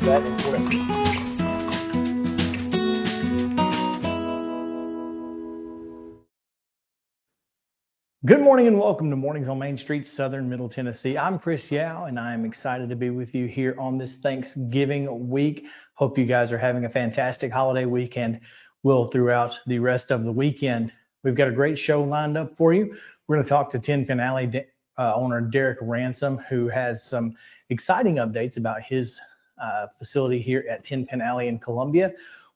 that? Good morning and welcome to Mornings on Main Street, Southern Middle Tennessee. I'm Chris Yao and I am excited to be with you here on this Thanksgiving week. Hope you guys are having a fantastic holiday weekend. Will throughout the rest of the weekend. We've got a great show lined up for you. We're going to talk to Ten Pin Alley uh, owner Derek Ransom, who has some exciting updates about his uh, facility here at Ten Pin Alley in Columbia.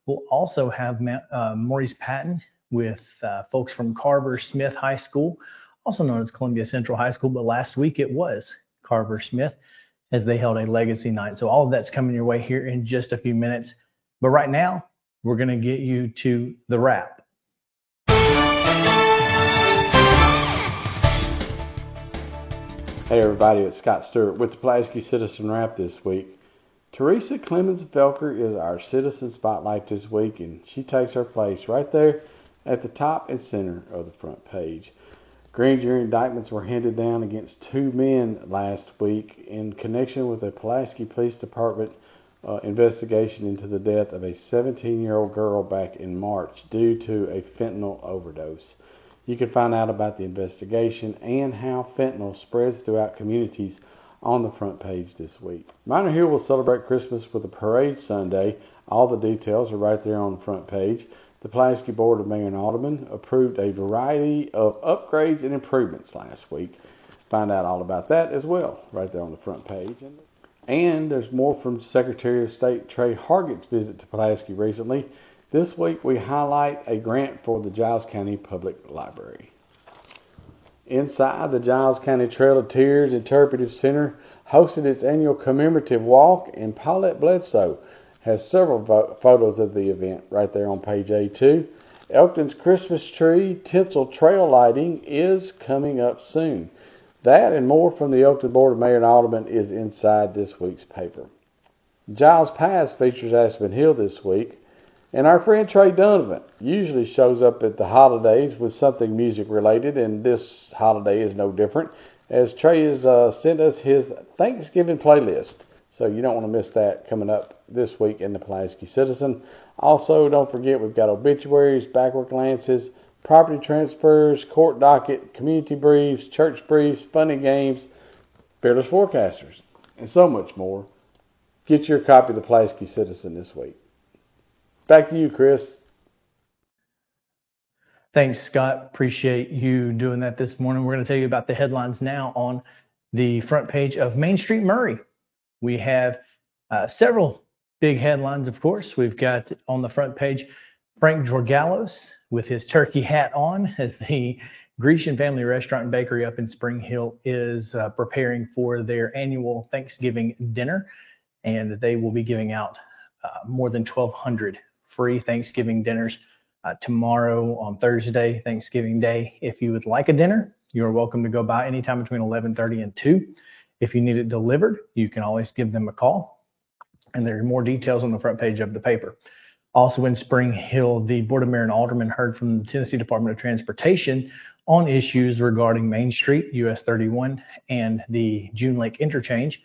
We'll also have uh, Maurice Patton with uh, folks from Carver Smith High School, also known as Columbia Central High School, but last week it was Carver Smith as they held a legacy night. So all of that's coming your way here in just a few minutes. But right now, we're going to get you to the wrap. Hey everybody, it's Scott Stewart with the Pulaski Citizen Wrap this week. Teresa Clemens Velker is our Citizen Spotlight this week, and she takes her place right there at the top and center of the front page. Grand jury indictments were handed down against two men last week in connection with a Pulaski Police Department uh, investigation into the death of a 17 year old girl back in March due to a fentanyl overdose. You can find out about the investigation and how fentanyl spreads throughout communities on the front page this week. Minor Hill will celebrate Christmas with a parade Sunday. All the details are right there on the front page. The Pulaski Board of Mayor and Aldermen approved a variety of upgrades and improvements last week. Find out all about that as well right there on the front page. And there's more from Secretary of State Tre Hargett's visit to Pulaski recently. This week we highlight a grant for the Giles County Public Library. Inside, the Giles County Trail of Tears Interpretive Center hosted its annual commemorative walk, and Paulette Bledsoe has several photos of the event right there on page A2. Elkton's Christmas tree tinsel trail lighting is coming up soon. That and more from the Elkton Board of Mayor and Aldermen is inside this week's paper. Giles Pass features Aspen Hill this week. And our friend Trey Donovan usually shows up at the holidays with something music related, and this holiday is no different, as Trey has uh, sent us his Thanksgiving playlist. So you don't want to miss that coming up this week in the Pulaski Citizen. Also, don't forget we've got obituaries, backward glances, property transfers, court docket, community briefs, church briefs, funny games, fearless forecasters, and so much more. Get your copy of the Pulaski Citizen this week. Back to you, Chris. Thanks, Scott. Appreciate you doing that this morning. We're going to tell you about the headlines now on the front page of Main Street Maury. We have uh, several big headlines, of course. We've got on the front page Frank Georgalos with his turkey hat on as the Grecian Family Restaurant and Bakery up in Spring Hill is uh, preparing for their annual Thanksgiving dinner, and they will be giving out uh, more than 1,200 free Thanksgiving dinners uh, tomorrow on Thursday, Thanksgiving Day. If you would like a dinner, you are welcome to go by anytime between 11:30 and 2. If you need it delivered, you can always give them a call. And there are more details on the front page of the paper. Also in Spring Hill, the Board of Mayor and Aldermen heard from the Tennessee Department of Transportation on issues regarding Main Street, US 31, and the June Lake interchange.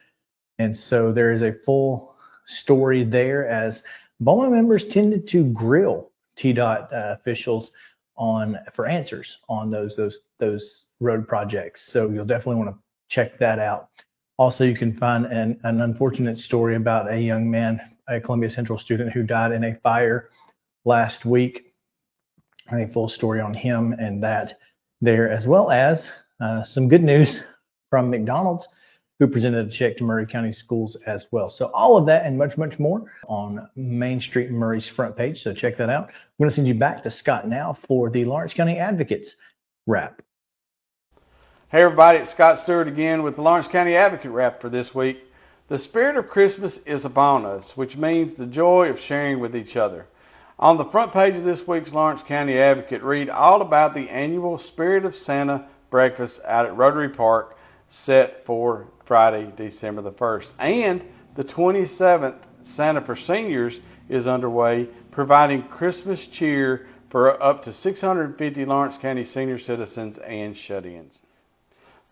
And so there is a full story there as BOMA members tended to grill TDOT uh, officials on for answers on those those those road projects. So you'll definitely want to check that out. Also, you can find an, an unfortunate story about a young man, a Columbia Central student who died in a fire last week. A full story on him and that there, as well as uh, some good news from McDonald's who presented a check to Maury County Schools as well. So all of that and much, much more on Main Street Maury's front page. So check that out. I'm going to send you back to Scott now for the Lawrence County Advocates wrap. Hey everybody, it's Scott Stewart again with the Lawrence County Advocate wrap for this week. The spirit of Christmas is upon us, which means the joy of sharing with each other. On the front page of this week's Lawrence County Advocate, read all about the annual Spirit of Santa breakfast out at Rotary Park set for Friday, December the 1st. And the 27th Santa for Seniors is underway, providing Christmas cheer for up to 650 Lawrence County senior citizens and shut ins.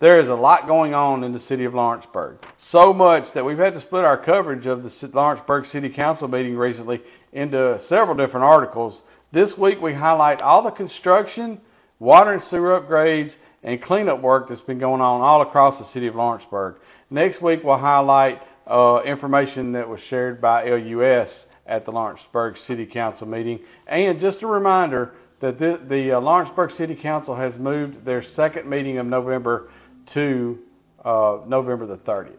There is a lot going on in the city of Lawrenceburg. So much that we've had to split our coverage of the Lawrenceburg City Council meeting recently into several different articles. This week we highlight all the construction, water and sewer upgrades, and cleanup work that's been going on all across the city of Lawrenceburg. Next week we'll highlight uh, information that was shared by LUS at the Lawrenceburg City Council meeting. And just a reminder that the, the uh, Lawrenceburg City Council has moved their second meeting of November to uh, November the 30th.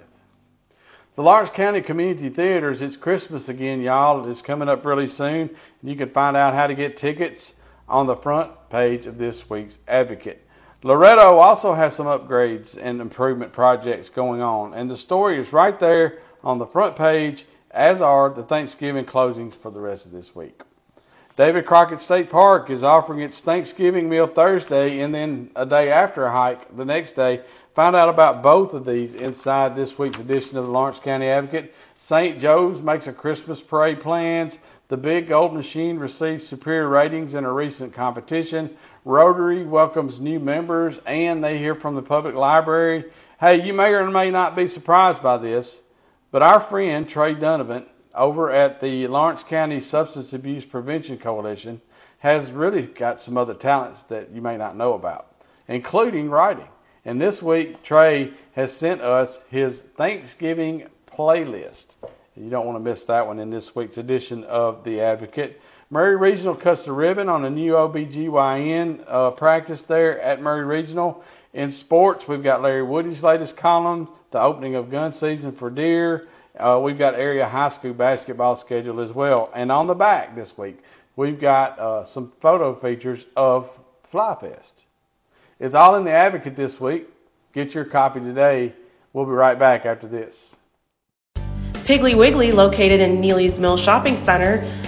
The Lawrence County Community Theaters, it's Christmas again, y'all. It is coming up really soon. You can find out how to get tickets on the front page of this week's Advocate. Loretto also has some upgrades and improvement projects going on, and the story is right there on the front page, as are the Thanksgiving closings for the rest of this week. David Crockett State Park is offering its Thanksgiving meal Thursday and then a day after a hike the next day. Find out about both of these inside this week's edition of the Lawrence County Advocate. St. Joe's makes a Christmas parade plans. The Big Gold Machine received superior ratings in a recent competition. Rotary welcomes new members and they hear from the public library. Hey, you may or may not be surprised by this, but our friend Trey Donovan over at the Lawrence County Substance Abuse Prevention Coalition has really got some other talents that you may not know about, including writing. And this week, Trey has sent us his Thanksgiving playlist. You don't want to miss that one in this week's edition of The Advocate. Maury Regional cuts the ribbon on a new OBGYN uh, practice there at Maury Regional. In sports, we've got Larry Woody's latest column, the opening of gun season for deer, uh, we've got area high school basketball schedule as well. And on the back this week, we've got uh, some photo features of FlyFest. It's all in the Advocate this week. Get your copy today. We'll be right back after this. Piggly Wiggly, located in Neely's Mill Shopping Center,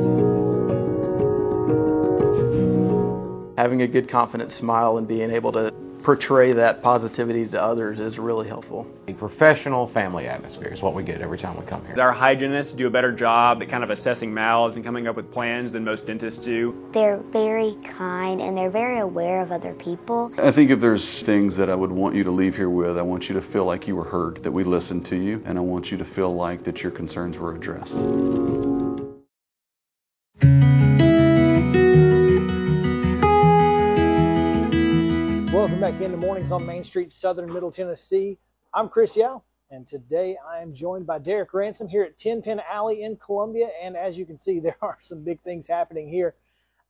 Having a good confident smile and being able to portray that positivity to others is really helpful. A professional family atmosphere is what we get every time we come here. Our hygienists do a better job at kind of assessing mouths and coming up with plans than most dentists do. They're very kind and they're very aware of other people. I think if there's things that I would want you to leave here with, I want you to feel like you were heard, that we listened to you, and I want you to feel like that your concerns were addressed. Mornings on Main Street, Southern Middle Tennessee. I'm Chris Yao, and today I am joined by Derek Ransom here at Ten Pin Alley in Columbia. And as you can see, there are some big things happening here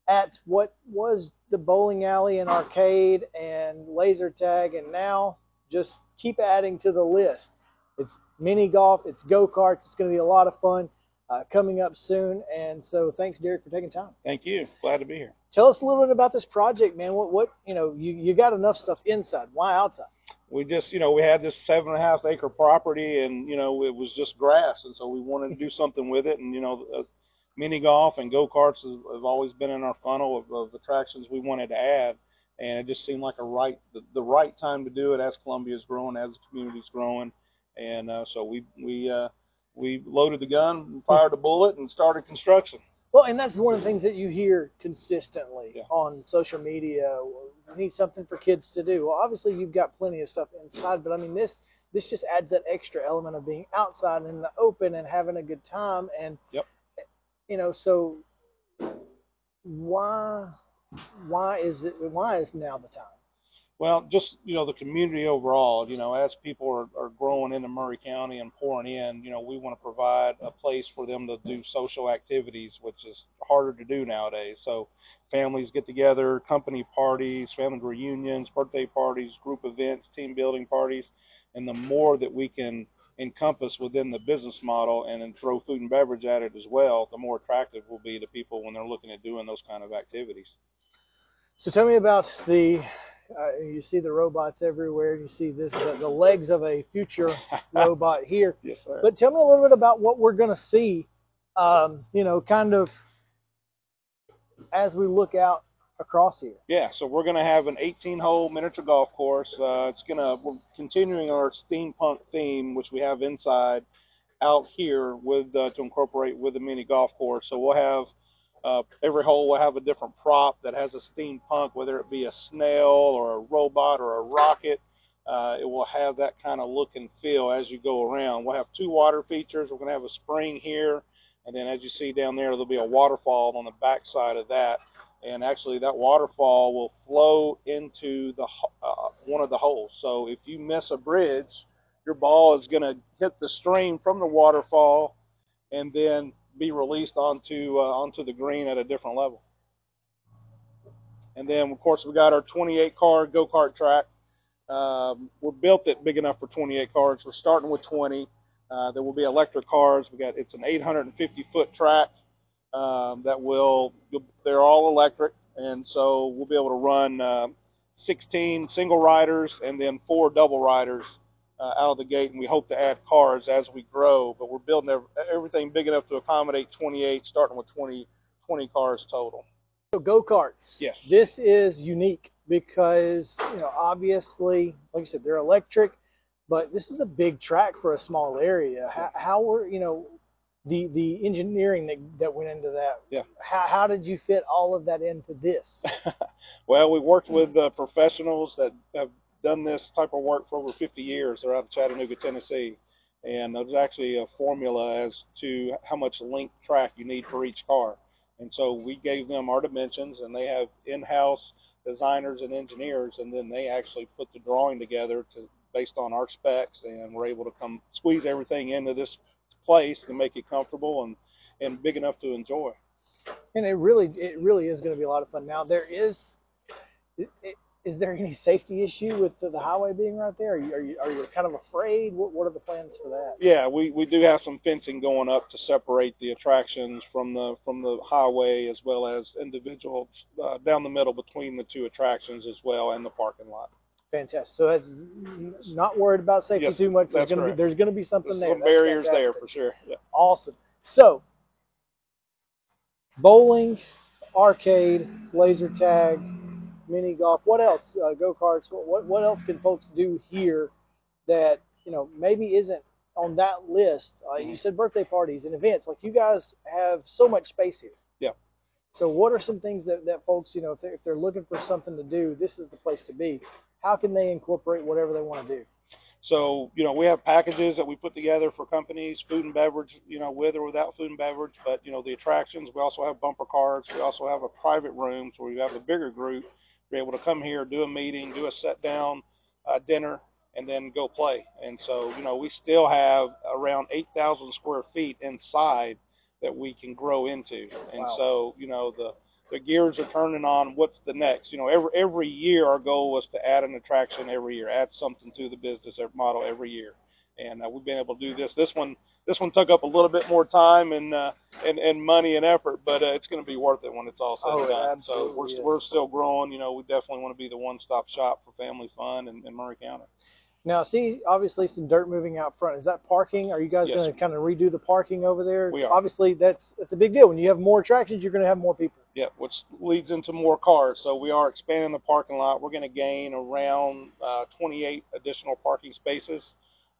at what was the bowling alley and arcade and laser tag, and now just keep adding to the list. It's mini golf, it's go karts, it's going to be a lot of fun uh, coming up soon. And so thanks, Derek, for taking time. Thank you. Glad to be here. Tell us a little bit about this project, man. What, what you know, you, you got enough stuff inside. Why outside? We just, you know, we had this seven and a half acre property, and you know, it was just grass, and so we wanted to do something with it. And you know, uh, mini golf and go karts have, have always been in our funnel of, of attractions we wanted to add, and it just seemed like a right, the, the right time to do it as Columbia's growing, as the community's growing, and uh, so we we uh, we loaded the gun, fired a bullet, and started construction. Well, and that's one of the things that you hear consistently Yeah. on social media. We need something for kids to do. Well, obviously you've got plenty of stuff inside, but I mean this this just adds that extra element of being outside and in the open and having a good time. And Yep. you know, so why why is it why is now the time? Well, just you know, the community overall. You know, as people are, are growing into Maury County and pouring in, you know, we want to provide a place for them to do social activities, which is harder to do nowadays. So, families get together, company parties, family reunions, birthday parties, group events, team building parties, and the more that we can encompass within the business model and then throw food and beverage at it as well, the more attractive will be to people when they're looking at doing those kind of activities. So tell me about the Uh, you see the robots everywhere. You see this the, the legs of a future robot here. Yes, sir. But tell me a little bit about what we're going to see. Um, you know, kind of as we look out across here. Yeah, so we're going to have an 18-hole miniature golf course. Uh, it's going to we're continuing our steampunk theme, which we have inside, out here with uh, to incorporate with the mini golf course. So we'll have uh, every hole will have a different prop that has a steampunk, whether it be a snail or a robot or a rocket. Uh, it will have that kind of look and feel as you go around. We'll have two water features. We're going to have a spring here, and then as you see down there, there'll be a waterfall on the back side of that and actually that waterfall will flow into the uh, one of the holes. So if you miss a bridge, your ball is going to hit the stream from the waterfall and then be released onto uh, onto the green at a different level. And then of course we got our 28 car go kart track. Um, we're built it big enough for 28 cars. We're starting with 20. Uh, there will be electric cars. We got it's an 850 foot track um, that will they're all electric, and so we'll be able to run uh, 16 single riders and then four double riders uh, out of the gate. And we hope to add cars as we grow, but we're building everything big enough to accommodate 28, starting with 20 20 cars total. So go karts. Yes. This is unique because you know obviously, like you said, they're electric, but this is a big track for a small area. How, how were you know the the engineering that, that went into that. Yeah. How, how did you fit all of that into this? well, we worked with uh, professionals that have done this type of work for over 50 years. They're out of Chattanooga, Tennessee, and there's actually a formula as to how much length track you need for each car. And so we gave them our dimensions, and they have in-house designers and engineers, and then they actually put the drawing together to based on our specs, and we're able to come squeeze everything into this place to make it comfortable and and big enough to enjoy. And it really it really is going to be a lot of fun. Now there is. Is there any safety issue with the, the highway being right there? Are you, are you are you kind of afraid? What what are the plans for that? Yeah, we, we do have some fencing going up to separate the attractions from the from the highway as well as individuals uh, down the middle between the two attractions as well and the parking lot. Fantastic. So that's not worried about safety yes, too much. There's going to be there's going to be something there's there. Some barriers there for sure. Yeah. Awesome. So bowling, arcade, laser tag, mini golf. What else? Uh, Go karts. What what else can folks do here that you know maybe isn't on that list? Uh, you said birthday parties and events. Like you guys have so much space here. Yeah. So what are some things that, that folks, you know, if they're, if they're looking for something to do, this is the place to be how can they incorporate whatever they want to do? So, you know, we have packages that we put together for companies, food and beverage, you know, with or without food and beverage. But, you know, the attractions, we also have bumper cars. We also have a private room so we have a bigger group. Be able to come here, do a meeting, do a set down uh, dinner, and then go play. And so, you know, we still have around 8,000 square feet inside that we can grow into. And wow. so, you know, the the gears are turning on what's the next you know every every year our goal was to add an attraction every year add something to the business model every year and uh, we've been able to do this this one this one took up a little bit more time and uh, and and money and effort but uh, it's going to be worth it when it's all said oh, and done so we're is. we're still growing you know we definitely want to be the one stop shop for family fun in, in Maury County now, see, obviously some dirt moving out front. Is that parking? Are you guys yes. going to kind of redo the parking over there? We are. Obviously, that's that's a big deal. When you have more attractions, you're going to have more people. Yeah, which leads into more cars. So we are expanding the parking lot. We're going to gain around uh, 28 additional parking spaces.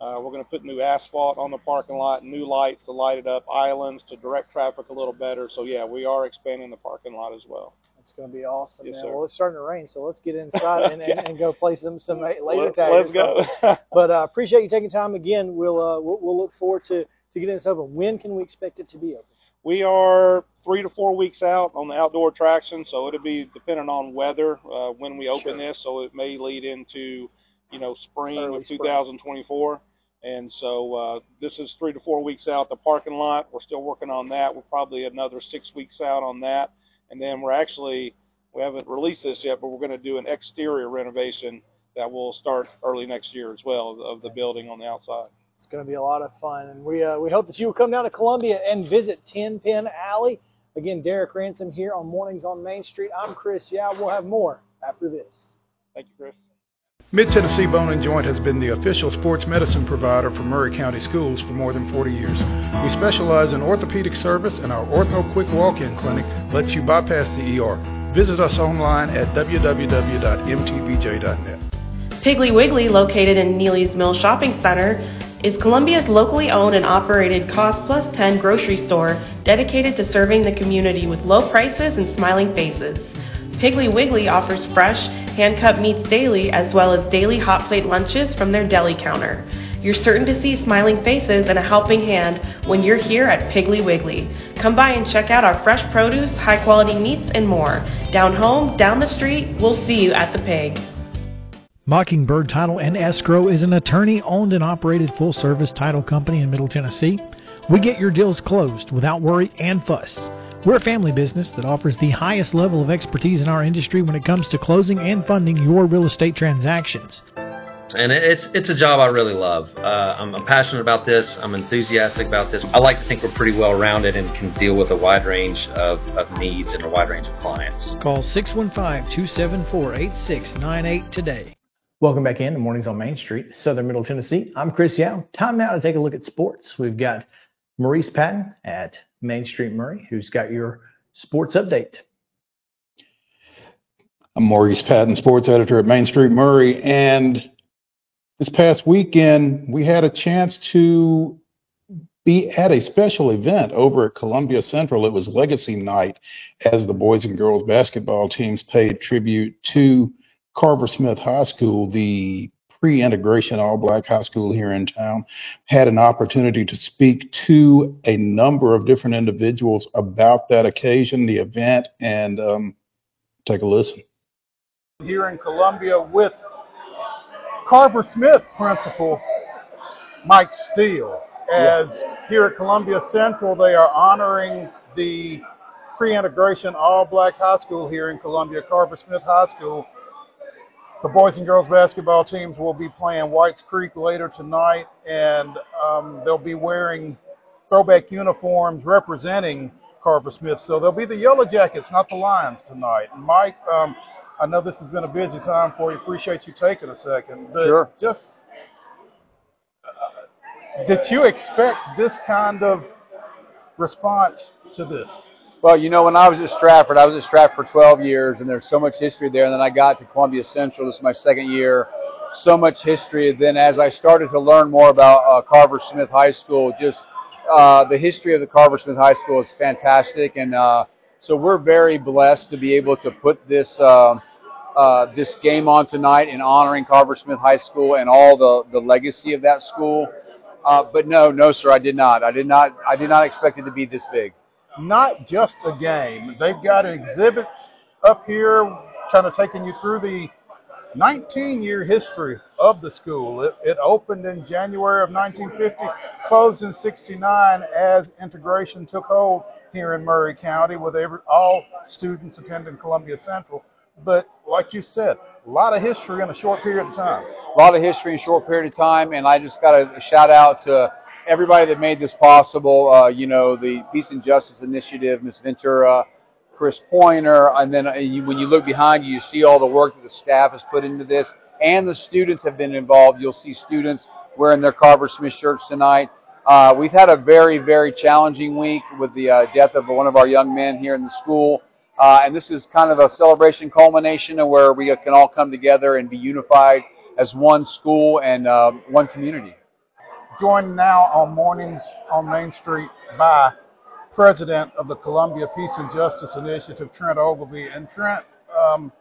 Uh, we're going to put new asphalt on the parking lot, new lights to light it up, islands to direct traffic a little better. So yeah, we are expanding the parking lot as well. It's going to be awesome. Yes, man. sir. Well, it's starting to rain, so let's get inside and, and, and go play some some laser tag. Let's go. but uh, appreciate you taking time again. We'll, uh, we'll we'll look forward to to getting this open. When can we expect it to be open? We are three to four weeks out on the outdoor attraction, so it'll be dependent on weather uh, when we open Sure. this. So it may lead into, you know, spring Early of spring. 2024. And so uh, this is three to four weeks out. The parking lot, we're still working on that. We're probably another six weeks out on that. And then we're actually, we haven't released this yet, but we're going to do an exterior renovation that will start early next year as well of the building on the outside. It's going to be a lot of fun, and we uh, we hope that you will come down to Columbia and visit Ten Pin Alley. Again, Derek Ransom here on Mornings on Main Street. I'm Chris. Yeah, we'll have more after this. Thank you, Chris. Mid Tennessee Bone and Joint has been the official sports medicine provider for Maury County Schools for more than 40 years. We specialize in orthopedic service, and our Ortho Quick Walk In Clinic lets you bypass the ER. Visit us online at www.mtbj.net. Piggly Wiggly, located in Neely's Mill Shopping Center, is Columbia's locally owned and operated Cost Plus 10 grocery store dedicated to serving the community with low prices and smiling faces. Piggly Wiggly offers fresh, hand cut meats daily as well as daily hot plate lunches from their deli counter. You're certain to see smiling faces and a helping hand when you're here at Piggly Wiggly. Come by and check out our fresh produce, high quality meats, and more. Down home, down the street, we'll see you at the pig. Mockingbird Title and Escrow is an attorney owned and operated full service title company in Middle Tennessee. We get your deals closed without worry and fuss. We're a family business that offers the highest level of expertise in our industry when it comes to closing and funding your real estate transactions. And it's it's a job I really love. Uh, I'm, I'm passionate about this. I'm enthusiastic about this. I like to think we're pretty well rounded and can deal with a wide range of, of needs and a wide range of clients. Call 615 274 8698 today. Welcome back in to Mornings on Main Street, Southern Middle Tennessee. I'm Chris Yow. Time now to take a look at sports. We've got Maurice Patton at Main Street Maury, who's got your sports update. I'm Maurice Patton, sports editor at Main Street Maury. and this past weekend we had a chance to be at a special event over at Columbia Central. It was Legacy Night as the boys and girls basketball teams paid tribute to Carver Smith High School, the pre-integration all-black high school here in town. Had an opportunity to speak to a number of different individuals about that occasion, the event, and um, take a listen. Here in Columbia with Carver Smith principal Mike Steele. As here at Columbia Central, they are honoring the pre-integration all-black high school here in Columbia, Carver Smith High School. The boys and girls basketball teams will be playing Whites Creek later tonight, and um, they'll be wearing throwback uniforms representing Carver Smith. So they'll be the Yellow Jackets, not the Lions tonight. And Mike, um, I know this has been a busy time for you. Appreciate you taking a second. But Sure. just uh, did you expect this kind of response to this? Well, you know, when I was at Stratford, I was at Stratford for 12 years, and there's so much history there. And then I got to Columbia Central. This is my second year. So much history. Then, as I started to learn more about uh, Carver Smith High School, just uh, the history of the Carver Smith High School is fantastic, and uh, so we're very blessed to be able to put this uh, uh, this game on tonight in honoring Carver Smith High School and all the the legacy of that school. Uh, but no, no, sir, I did not. I did not. I did not expect it to be this big. Not just a game. They've got exhibits up here kind of taking you through the 19 year history of the school. It, it opened in January of 1950, closed in 69 as integration took hold here in Maury County with every, all students attending Columbia Central. But like you said, a lot of history in a short period of time. a lot of history in a short period of time, and I just got to shout out to everybody that made this possible. Uh, you know, the Peace and Justice Initiative, Ms. Ventura, Chris Pointer, and then uh, you, when you look behind you, you see all the work that the staff has put into this, and the students have been involved. You'll see students wearing their Carver Smith shirts tonight. Uh, we've had a very, very challenging week with the uh, death of one of our young men here in the school. Uh, and this is kind of a celebration culmination of where we can all come together and be unified as one school and uh, one community. Joined now on Mornings on Main Street by President of the Columbia Peace and Justice Initiative, Trent Ogilvy. And Trent, um,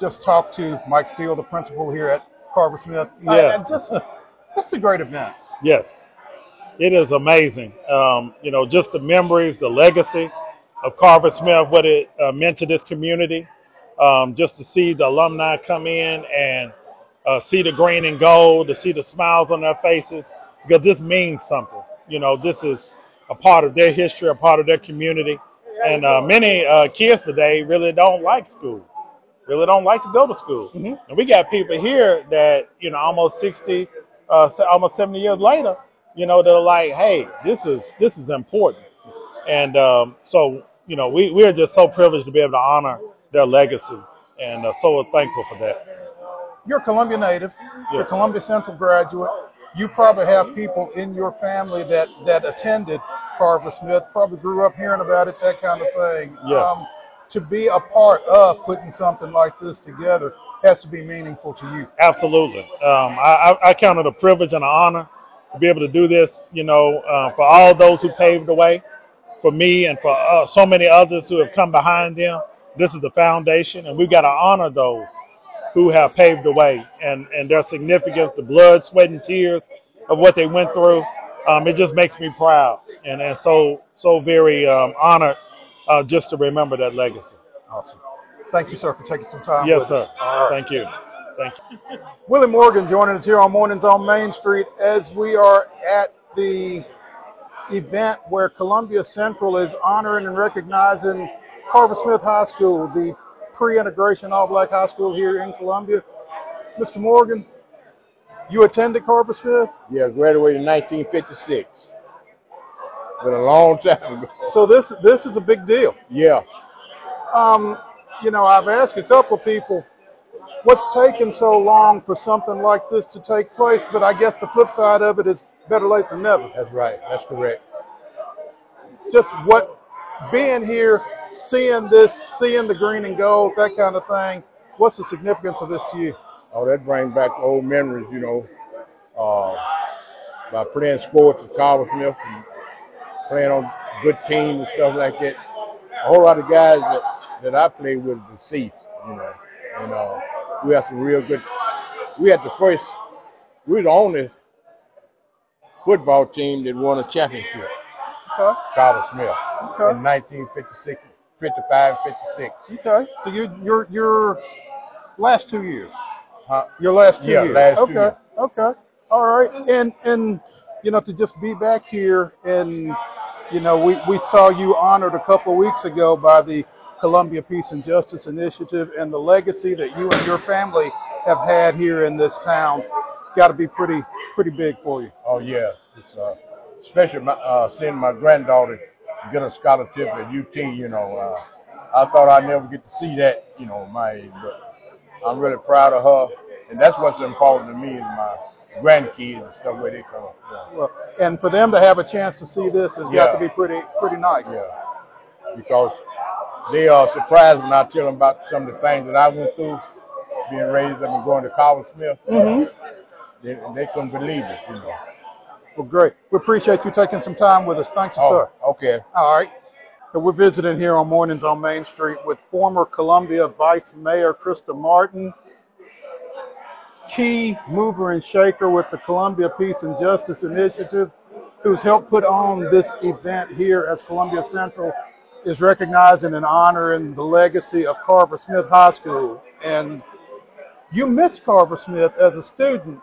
just talked to Mike Steele, the principal here at Carver Smith. Uh, Yeah. and just, just a great event. Yes, it is amazing. Um, you know, just the memories, the legacy of Carver Smith, what it uh, meant to this community. Um, just to see the alumni come in and uh, see the green and gold, to see the smiles on their faces, because this means something. You know, this is a part of their history, a part of their community. And uh, many uh, kids today really don't like school, really don't like to go to school. And we got people here that, you know, almost 60, uh, almost 70 years later, you know, they're like, hey, this is this is important. And um, so, you know, we, we're just so privileged to be able to honor their legacy and uh, so thankful for that. You're a Columbia native. You're a Columbia Central graduate. You probably have people in your family that that attended Carver Smith. Probably grew up hearing about it, that kind of thing. Yes. to be a part of putting something like this together has to be meaningful to you. Absolutely. Um, I, I I count it a privilege and an honor to be able to do this. You know, uh, for all those who paved the way, for me and for uh, so many others who have come behind them. This is the foundation, and we've got to honor those who have paved the way and and their significance, the blood, sweat, and tears of what they went through. Um, it just makes me proud and and so so very um, honored uh, just to remember that legacy. Awesome. Thank you, sir, for taking some time. Yes, with sir. us. All right. Thank you. Thank you. Willie Morgan joining us here on Mornings on Main Street as we are at the event where Columbia Central is honoring and recognizing Carver Smith High School, the pre-integration all-black high school here in Columbia. Mr. Morgan, you attended Carver Smith? Yeah, graduated in 1956. Been a long time ago. So this this is a big deal. Yeah. Um, you know, I've asked a couple of people, what's taken so long for something like this to take place? But I guess the flip side of it is better late than never. That's right. That's correct. Just what being here, seeing this, seeing the green and gold, that kind of thing. What's the significance of this to you? Oh, that brings back old memories, you know, uh, by playing sports at Carver Smith and playing on good teams and stuff like that. A whole lot of guys that, that I played with are deceased, you know, and uh, we had some real good. We had the first, we were the only football team that won a championship. Okay. Carver Smith Okay. in 1956, 55, 56. Okay. So you your your last two years. Huh? Your last two Yeah, years. last two okay. years. Okay. All right. And and you know to just be back here and you know we we saw you honored a couple of weeks ago by the Columbia Peace and Justice Initiative and the legacy that you and your family have had here in this town. It's Got to be pretty pretty big for you. Oh yeah, it's uh, especially my, uh, seeing my granddaughter get a scholarship at UT. You know, uh, I thought I'd never get to see that. You know, my age, but I'm really proud of her, and that's what's important to me is my grandkids and stuff where they come. from. Well, and for them to have a chance to see this has got to be pretty pretty nice. Yeah, because they are surprised when I tell them about some of the things that I went through, being raised up and going to Carver Smith. Mm-hmm. They, they couldn't believe it, you know. Well, great. We appreciate you taking some time with us. Thank you, Oh, sir. okay. All right. So we're visiting here on Mornings on Main Street with former Columbia Vice Mayor Krista Martin, key mover and shaker with the Columbia Peace and Justice Initiative, who's helped put on this event here as Columbia Central is recognizing and honoring the legacy of Carver Smith High School. And you missed Carver Smith as a student,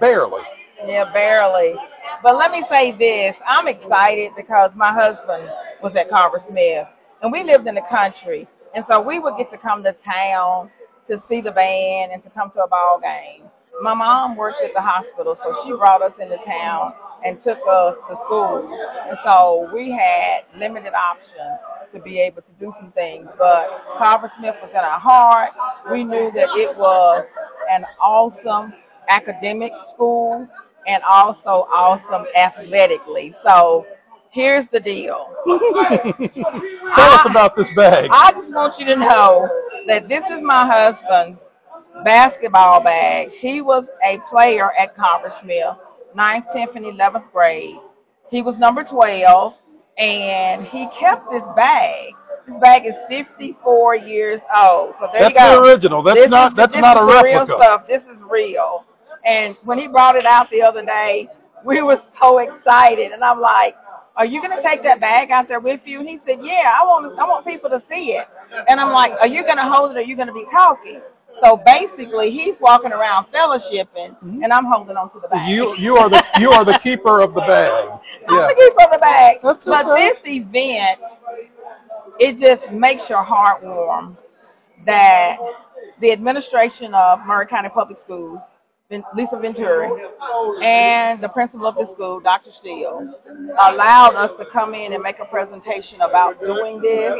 barely. Yeah, barely. But let me say this. I'm excited because my husband was at Carver Smith and we lived in the country. And so we would get to come to town to see the band and to come to a ball game. My mom worked at the hospital, so she brought us into town and took us to school. And so we had limited options to be able to do some things. But Carver Smith was in our heart. We knew that it was an awesome academic school and also awesome athletically. So here's the deal. Tell us about this bag. I just want you to know that this is my husband's basketball bag. He was a player at Carver Smith, 9th, 10th, and 11th grade. He was number 12, and he kept this bag. This bag is 54 years old. So there That's you go. the original. That's This not- is- that's this not is a the Real stuff. This is real. And when he brought it out the other day, we were so excited, and I'm like, "Are you going to take that bag out there with you?" And he said, "Yeah, I want I want people to see it." And I'm like, "Are you going to hold it? or Are you going to be talking?" So basically, he's walking around fellowshipping, mm-hmm. and I'm holding on to the bag. You you are the you are the keeper of the bag. I'm Yeah. the keeper of the bag. That's but okay. this event, it just makes your heart warm that the administration of Maury County Public Schools, Lisa Ventura, and the principal of the school, Dr. Steele, allowed us to come in and make a presentation about doing this.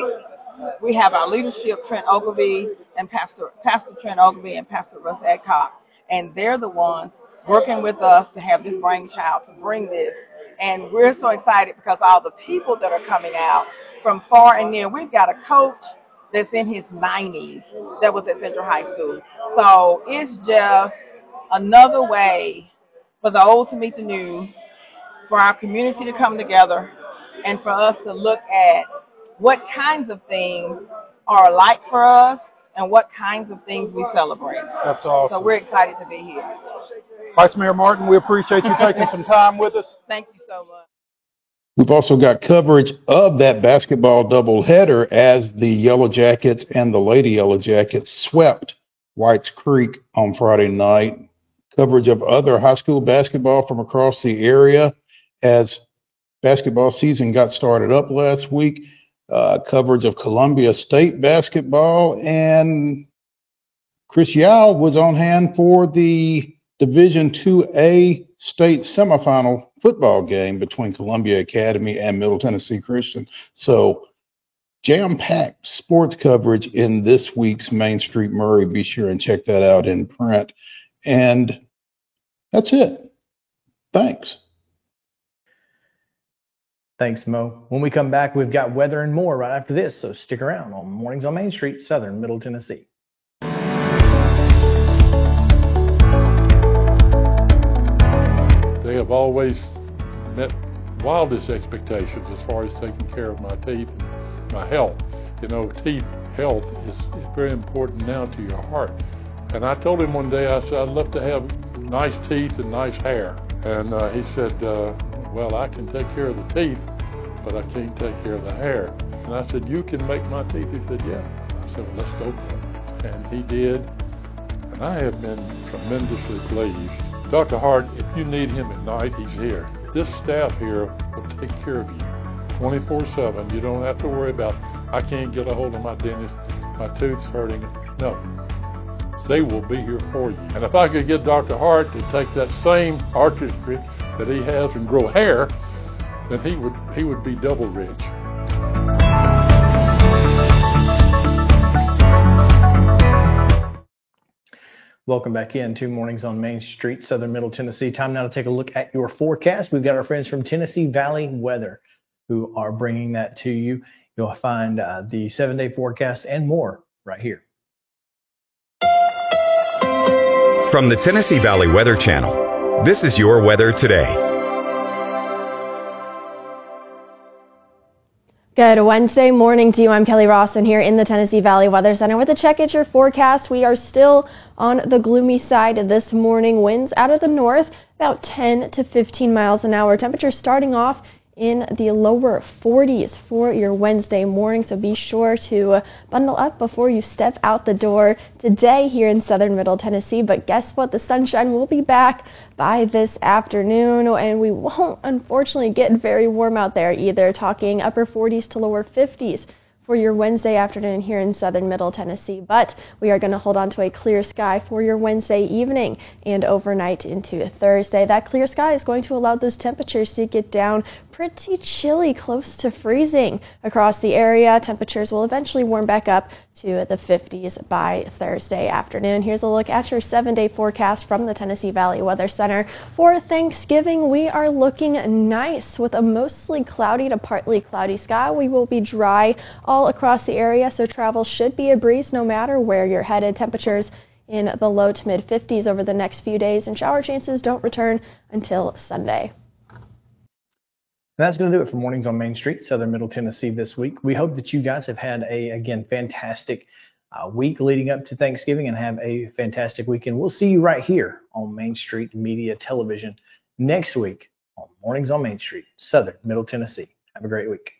we have our leadership, Trent Ogilvy and Pastor Pastor Trent Ogilvy and Pastor Russ Adcock, and they're the ones working with us to have this brainchild to bring this. And we're so excited because all the people that are coming out from far and near. We've got a coach that's in his 90s that was at Central High School. So it's just another way for the old to meet the new, for our community to come together, and for us to look at what kinds of things are alike for us and what kinds of things we celebrate. That's awesome. So we're excited to be here. Vice Mayor Martin, we appreciate you taking some time with us. Thank you so much. We've also got coverage of that basketball doubleheader as the Yellow Jackets and the Lady Yellow Jackets swept Whites Creek on Friday night. Coverage of other high school basketball from across the area as basketball season got started up last week. Uh, coverage of Columbia State basketball and Chris Yao was on hand for the Division 2A state semifinal football game between Columbia Academy and Middle Tennessee Christian. So, jam packed sports coverage in this week's Main Street Maury. Be sure and check that out in print. And that's it. Thanks. Thanks, Mo. When we come back, we've got weather and more right after this, so stick around on Mornings on Main Street, Southern Middle Tennessee. They have always met wildest expectations as far as taking care of my teeth and my health. You know, teeth health is, is very important now to your heart. And I told him one day, I said, I'd love to have nice teeth and nice hair. And uh, he said, uh, well, I can take care of the teeth, but I can't take care of the hair. And I said, you can make my teeth? He said, yeah. I said, well, let's go. And he did. And I have been tremendously pleased. Dr. Hart, if you need him at night, he's here. This staff here will take care of you 24-7. You don't have to worry about, I can't get a hold of my dentist, my tooth's hurting. No. They will be here for you. And if I could get Dr. Hart to take that same artistry that he has and grow hair, then he would he would be double rich. Welcome back in to Mornings on Main Street, Southern Middle Tennessee. Time now to take a look at your forecast. We've got our friends from Tennessee Valley Weather who are bringing that to you. You'll find uh, the seven day forecast and more right here. From the Tennessee Valley Weather Channel, this is your weather today. Good Wednesday morning to you. I'm Kelly Rawson here in the Tennessee Valley Weather Center with a check at your forecast. We are still on the gloomy side this morning. Winds out of the north about 10 to 15 miles an hour. Temperatures starting off in the lower 40s for your Wednesday morning. So be sure to uh, bundle up before you step out the door today here in southern middle Tennessee. But guess what? The sunshine will be back by this afternoon and we won't unfortunately get very warm out there either. Talking upper 40s to lower 50s for your Wednesday afternoon here in southern middle Tennessee. But we are going to hold on to a clear sky for your Wednesday evening and overnight into Thursday. That clear sky is going to allow those temperatures to get down pretty chilly, close to freezing across the area. Temperatures will eventually warm back up to the 50s by Thursday afternoon. Here's a look at your seven day forecast from the Tennessee Valley Weather Center. For Thanksgiving, we are looking nice with a mostly cloudy to partly cloudy sky. We will be dry all across the area, so travel should be a breeze no matter where you're headed. Temperatures in the low to mid 50s over the next few days, and shower chances don't return until Sunday. That's going to do it for Mornings on Main Street, Southern Middle Tennessee this week. We hope that you guys have had a, again, fantastic uh, week leading up to Thanksgiving and have a fantastic weekend. We'll see you right here on Main Street Media Television next week on Mornings on Main Street, Southern Middle Tennessee. Have a great week.